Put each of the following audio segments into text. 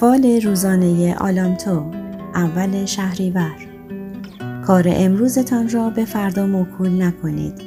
فال روزانه آلامتو اول شهریور کار امروزتان را به فردا موکول نکنید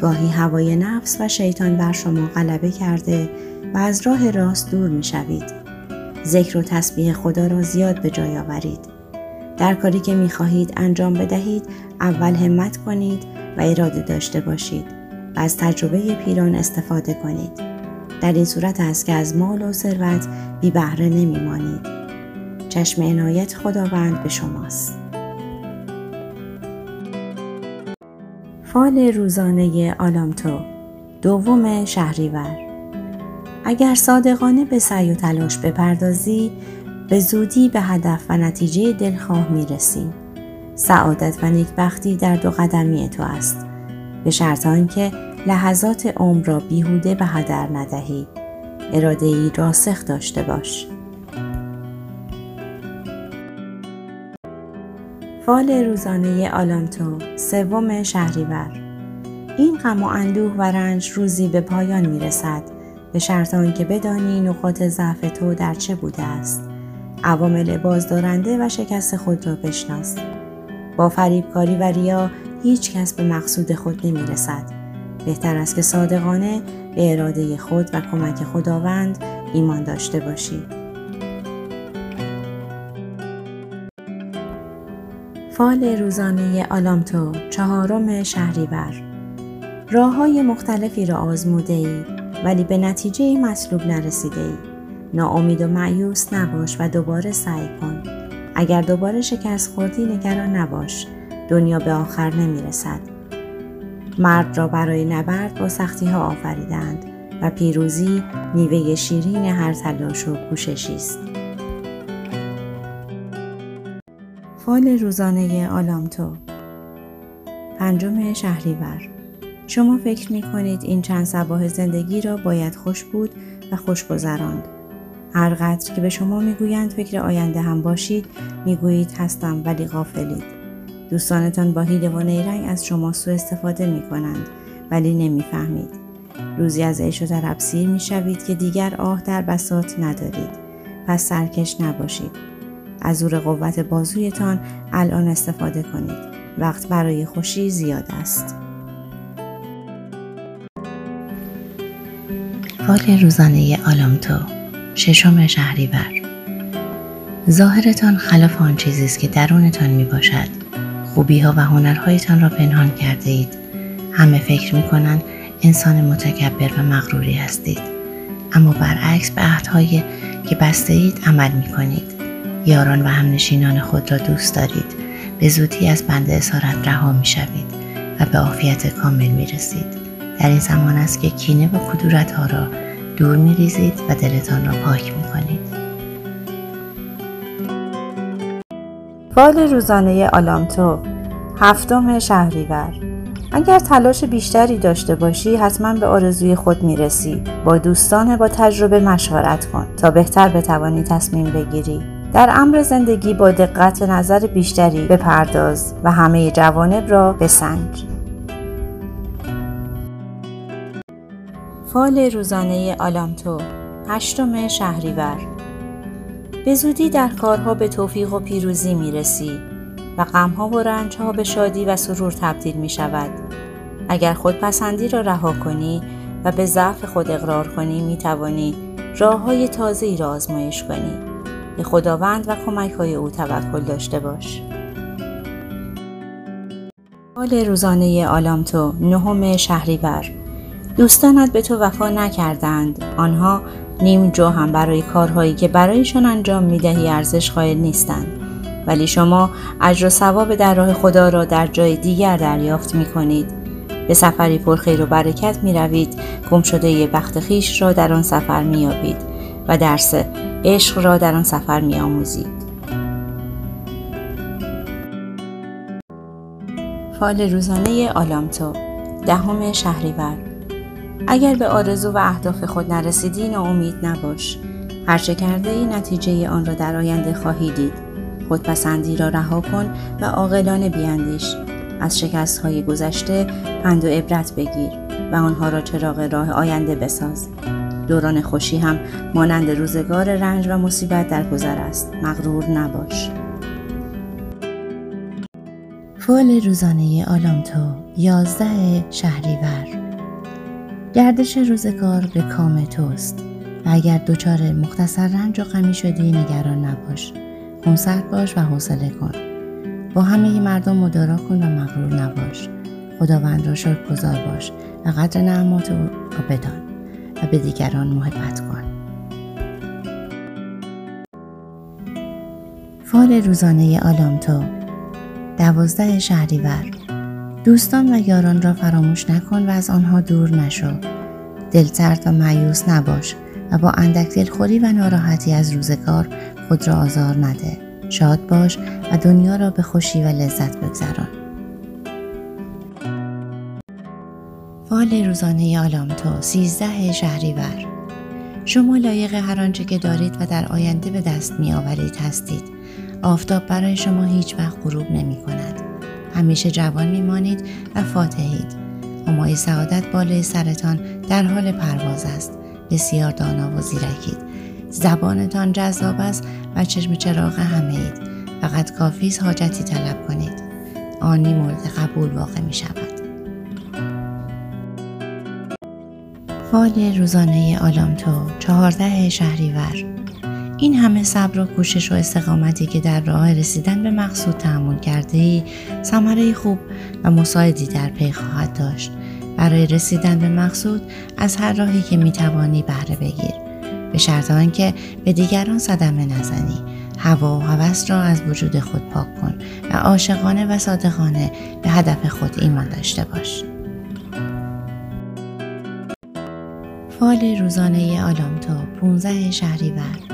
گاهی هوای نفس و شیطان بر شما غلبه کرده و از راه راست دور می شوید. ذکر و تسبیح خدا را زیاد به جای آورید. در کاری که می خواهید انجام بدهید اول همت کنید و اراده داشته باشید و از تجربه پیران استفاده کنید. در این صورت است که از مال و ثروت بی بهره نمی مانید. چشم عنایت خداوند به شماست. فال روزانه آلامتو دوم شهریور اگر صادقانه به سعی و تلاش بپردازی به زودی به هدف و نتیجه دلخواه می‌رسی سعادت و نیکبختی در دو قدمی تو است به شرط آنکه لحظات عمر را بیهوده به هدر ندهی. اراده ای راسخ داشته باش. فال روزانه آلامتو سوم شهریور. این غم و اندوه و رنج روزی به پایان می رسد به شرط آنکه بدانی نقاط ضعف تو در چه بوده است. عوامل بازدارنده و شکست خود را بشناس. با فریبکاری و ریا هیچ کس به مقصود خود نمی رسد. بهتر است که صادقانه به اراده خود و کمک خداوند ایمان داشته باشید فال روزانه آلامتو چهارم شهریور راه های مختلفی را آزموده ای ولی به نتیجه مطلوب نرسیده ای. ناامید و معیوس نباش و دوباره سعی کن. اگر دوباره شکست خوردی نگران نباش. دنیا به آخر نمی رسد. مرد را برای نبرد با سختی ها آفریدند و پیروزی میوه شیرین هر تلاش و کوششی است. فال روزانه آلامتو پنجم شهریور شما فکر می کنید این چند سباه زندگی را باید خوش بود و خوش گذراند. هر قدر که به شما می‌گویند فکر آینده هم باشید می‌گویید هستم ولی غافلید. دوستانتان با هیله و نیرنگ از شما سوء استفاده می کنند ولی نمی‌فهمید. روزی از عیش و طرب سیر می شوید که دیگر آه در بسات ندارید. پس سرکش نباشید. از زور قوت بازویتان الان استفاده کنید. وقت برای خوشی زیاد است. فال روزانه آلامتو ششم شهریور ظاهرتان خلاف آن چیزی است که درونتان می باشد. خوبی ها و هنرهایتان را پنهان کرده اید. همه فکر می کنند انسان متکبر و مغروری هستید. اما برعکس به عهدهایی که بسته اید عمل می کنید. یاران و همنشینان خود را دوست دارید به زودی از بند اسارت رها می شوید و به عافیت کامل می رسید. در این زمان است که کینه و کدورت ها را دور می ریزید و دلتان را پاک می کنید. فال روزانه آلامتو هفتم شهریور. اگر تلاش بیشتری داشته باشی حتما به آرزوی خود می‌رسی. با دوستان با تجربه مشورت کن تا بهتر بتوانی تصمیم بگیری. در امر زندگی با دقت نظر بیشتری بپرداز و همه جوانب را بسنج. فال روزانه آلامتو هشتم شهریور. به زودی در کارها به توفیق و پیروزی می رسی و غمها و رنجها به شادی و سرور تبدیل می شود. اگر خودپسندی را رها کنی و به ضعف خود اقرار کنی می توانی راه های تازه ای را آزمایش کنی. به خداوند و کمک های او توکل داشته باش. حال روزانه آلامتو نهم شهریور دوستانت به تو وفا نکردند آنها نیم جو هم برای کارهایی که برایشان انجام می‌دهی ارزش قائل نیستند. ولی شما اجر و ثواب در راه خدا را در جای دیگر دریافت می کنید به سفری پرخیر و برکت می روید گم شده بخت خیش را در آن سفر می یابید و درس عشق را در آن سفر می آموزید. فال روزانه آلامتو دهم شهریور. اگر به آرزو و اهداف خود نرسیدی ناامید نباش. هرچه کرده ای نتیجه آن را در آینده خواهی دید. خودپسندی را رها کن و عاقلانه بیاندیش از شکست های گذشته پند و عبرت بگیر و آنها را چراغ راه آینده بساز. دوران خوشی هم مانند روزگار رنج و مصیبت در گذر است. مغرور نباش. فعل روزانه آلامتو یازده شهریور. گردش روزگار به کام توست. و اگر دچار مختصر رنج و غمی شدی نگران نباش. خونسرد باش و حوصله کن. با همه مردم مدارا کن و مغرور نباش. خداوند را شکر گذار باش. و قدر نعمات او را بدان. و به دیگران محبت کن. فال روزانه آلامتو. دوازده شهریور. دوستان و یاران را فراموش نکن و از آنها دور نشو. دلسرد و معیوس نباش و با اندک دلخوری و ناراحتی از روزگار خود را آزار نده. شاد باش و دنیا را به خوشی و لذت بگذران. فال روزانه آلامتو سیزده شهریور. شما لایق هر آنچه که دارید و در آینده به دست می آورید هستید. آفتاب برای شما هیچ وقت غروب نمی کند همیشه جوان می مانید و فاتحید. همای سعادت بالای سرتان در حال پرواز است. بسیار دانا و زیرکید. زبانتان جذاب است و چشم چراغ همه اید فقط کافی حاجتی طلب کنید. آنی مورد قبول واقع می شود فال روزانه آلامتو چهارده شهریور. این همه صبر و کوشش و استقامتی که در راه رسیدن به مقصود تحمل کرده ای ثمره خوب و مساعدی در پی خواهد داشت. برای رسیدن به مقصود از هر راهی که می‌توانی بهره بگیر. به شرط آنکه به دیگران صدمه نزنی. هوا و هوس را از وجود خود پاک کن و عاشقانه و صادقانه به هدف خود ایمان داشته باش. فال روزانه آلامتو 15 شهریور.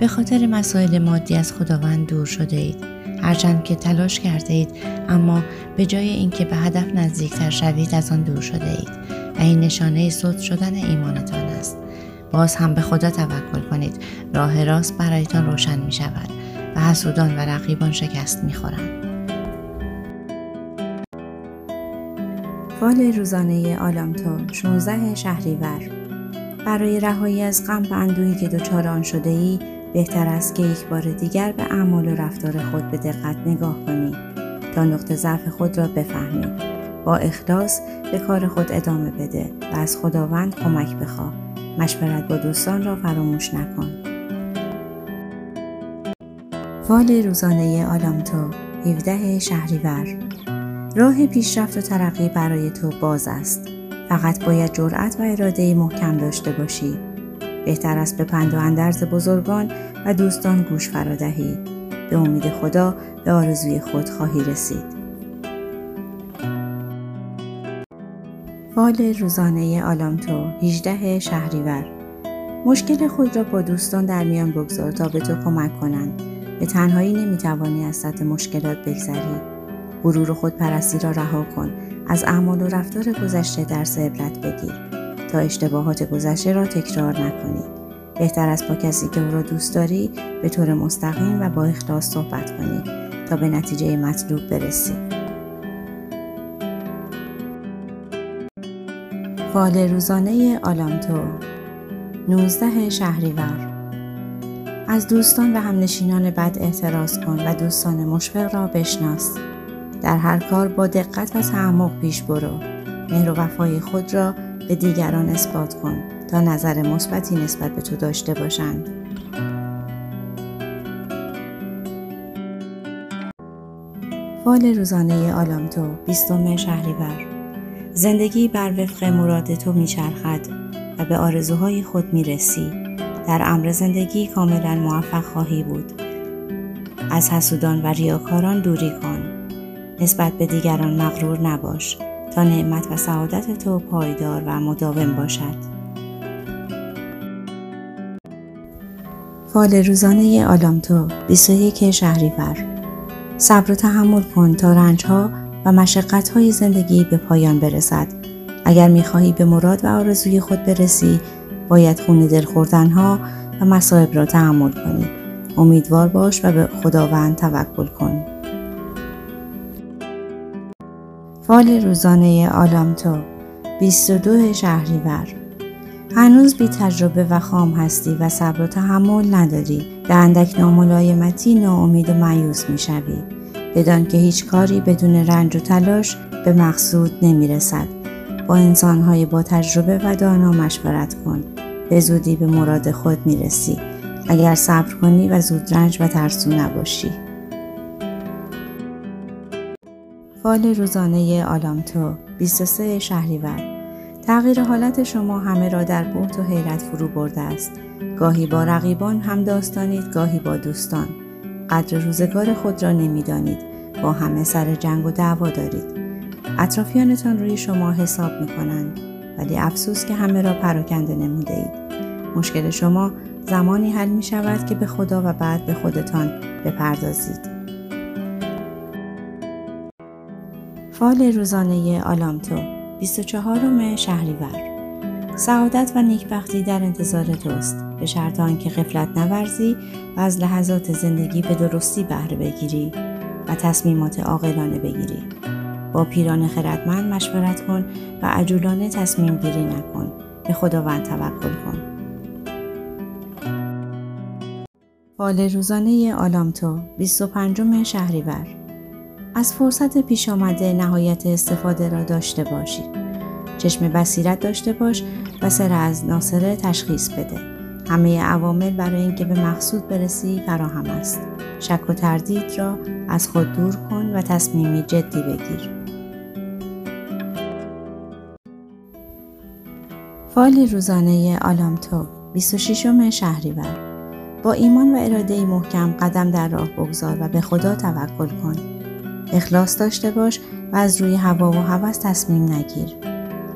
به خاطر مسائل مادی از خداوند دور شده اید. هرچند که تلاش کرده اید اما به جای اینکه به هدف نزدیکتر شوید از آن دور شده اید. و این نشانه صد شدن ایمانتان است. باز هم به خدا توکل کنید. راه راست برایتان روشن می شود و حسودان و رقیبان شکست می خورند. فال روزانه آلامتو 16 شهریور. برای رهایی از غم و اندوهی که دچار آن شده ای بهتر است که یک بار دیگر به اعمال و رفتار خود به دقت نگاه کنی تا نقطه ضعف خود را بفهمی با اخلاص به کار خود ادامه بده و از خداوند کمک بخواه. مشورت با دوستان را فراموش نکن. فال روزانه آلامتو 17 شهریور. راه پیشرفت و ترقی برای تو باز است. فقط باید جرأت و اراده محکم داشته باشی. بهتر است به پند و اندرز بزرگان و دوستان گوش فرادهی به امید خدا به آرزوی خود خواهی رسید. فال روزانه آلامتو 18 شهریور. مشکل خود را با دوستان در میان بگذار تا به تو کمک کنند. به تنهایی نمی‌توانی از سطح مشکلات بگذری. غرور و خودپرستی را رها کن. از اعمال و رفتار گذشته درس عبرت بگیر. تا اشتباهات گذشته را تکرار نکنی. بهتر است با کسی که او را دوست داری به طور مستقیم و با اخلاص صحبت کنی تا به نتیجه مطلوب برسی. فال روزانه آلامتو 19 شهریور. از دوستان و همنشینان بد احتراز کن و دوستان مشفق را بشناس. در هر کار با دقت و تعمق پیش برو. مهر و وفای خود را به دیگران اثبات کن تا نظر مثبتی نسبت به تو داشته باشند. فال روزانه آلامتو بیستم شهریور. زندگی بر وفق مراد تو میچرخد و به آرزوهای خود می‌رسی. در امر زندگی کاملا موفق خواهی بود. از حسودان و ریاکاران دوری کن. نسبت به دیگران مغرور نباش. تا نعمت و سعادت تو پایدار و مداوم باشد. فال روزانه آلامتو 21 شهریور صبر و تحمل کن تا رنجها و مشقتهای زندگی به پایان برسد. اگر می‌خواهی به مراد و آرزوی خود برسی، باید خون دل خوردنها و مصائب را تحمل کنی. امیدوار باش و به خداوند توکل کن. فال روزانه آلامتو 22 شهریور. هنوز بی تجربه و خام هستی و صبر و تحمل نداری. به اندک ناملایمتی ناامید و معیوس می‌شوی بدان که هیچ کاری بدون رنج و تلاش به مقصود نمی‌رسد با انسانهای با تجربه و دانا مشورت کن. به زودی به مراد خود می‌رسی اگر صبر کنی و زود رنج و ترسو نباشی. فال روزانه آلامتو 23 شهریور. تغییر حالت شما همه را در بحت و حیرت فرو برده است. گاهی با رقیبان هم داستانید گاهی با دوستان. قدر روزگار خود را نمی‌دانید. با همه سر جنگ و دعوا دارید. اطرافیانتان روی شما حساب می کنند ولی افسوس که همه را پراکنده نموده اید مشکل شما زمانی حل می شود که به خدا و بعد به خودتان بپردازید. فال روزانه آلامتو 24 شهریور. سعادت و نیکبختی در انتظار توست. به شرط آنکه غفلت نورزی و از لحظات زندگی به درستی بهره بگیری و تصمیمات عاقلانه بگیری. با پیران خردمند مشورت کن و عجولانه تصمیم گیری نکن. به خداوند توکل کن. فال روزانه آلامتو 25 شهریور. از فرصت پیش آمده نهایت استفاده را داشته باشید. چشم بصیرت داشته باش و سر از ناصره تشخیص بده. همه عوامل برای اینکه به مقصود برسی فراهم است. شک و تردید را از خود دور کن و تصمیمی جدی بگیر. فال روزانه آلامتو 26 شهریور با ایمان و اراده محکم قدم در راه بگذار و به خدا توکل کن. اخلاص داشته باش و از روی هوا و هوس تصمیم نگیر.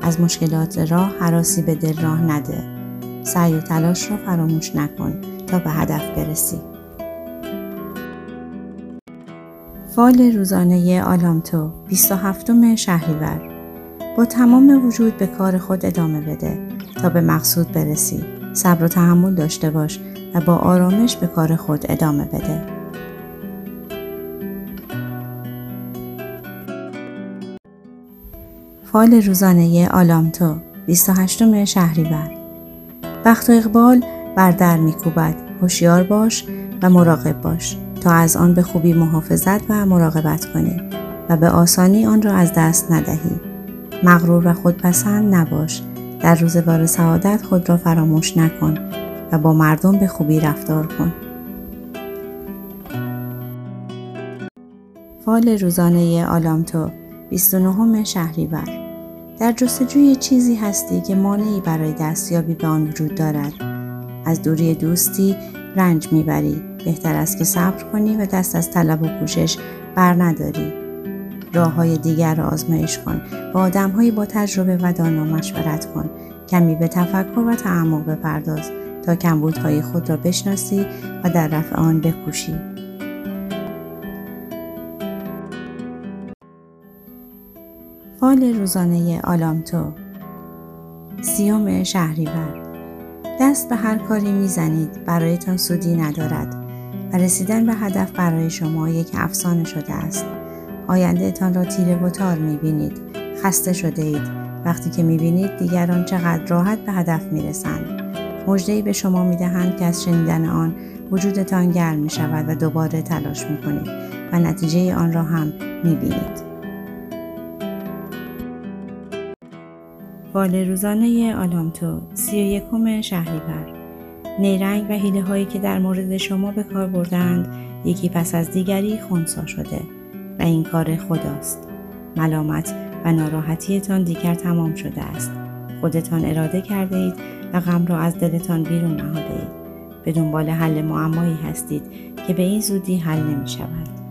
از مشکلات راه حراسی به دل راه نده. سعی و تلاش را فراموش نکن تا به هدف برسی. فال روزانه آلامتو 27 شهریور با تمام وجود به کار خود ادامه بده تا به مقصود برسی. صبر و تحمل داشته باش و با آرامش به کار خود ادامه بده. فال روزانه آلامتو 28 شهریور. بخت و اقبال بر در میکوبد هوشیار باش و مراقب باش تا از آن به خوبی محافظت و مراقبت کنی و به آسانی آن را از دست ندهی. مغرور و خودپسند نباش در روزگار سعادت خود را فراموش نکن و با مردم به خوبی رفتار کن. فال روزانه آلامتو 29 شهریور. در جستجوی چیزی هستی که مانعی برای دستیابی به آن وجود دارد. از دوری دوستی رنج می‌بری. بهتر است که صبر کنی و دست از طلب و کوشش بر نداری. راه های دیگر را آزمایش کن. با آدم با تجربه و دانا مشورت کن. کمی به تفکر و تعمق بپرداز. تا کمبودهای خود را بشناسی و در رفع آن بکوشی. فال روزانه آلامتو. سیوم شهریور. دست به هر کاری می‌زنید برایتان سودی ندارد و رسیدن به هدف برای شما یک افسانه شده است. آیندهتان را تیره و تار می‌بینید. خسته شده اید وقتی که می‌بینید دیگران چقدر راحت به هدف می‌رسند. مژدهای به شما می‌دهند که از شنیدن آن وجودتان گرم می شود و دوباره تلاش می کنید و نتیجه آن را هم می فال روزانه آلامتو سی و یکم شهریور. نیرنگ و حیله هایی که در مورد شما به کار بردند یکی پس از دیگری خونسا شده و این کار خداست. ملامت و ناراحتیتان دیگر تمام شده است. خودتان اراده کرده اید و غم را از دلتان بیرون نهاده اید به دنبال حل معمایی هستید که به این زودی حل نمی شود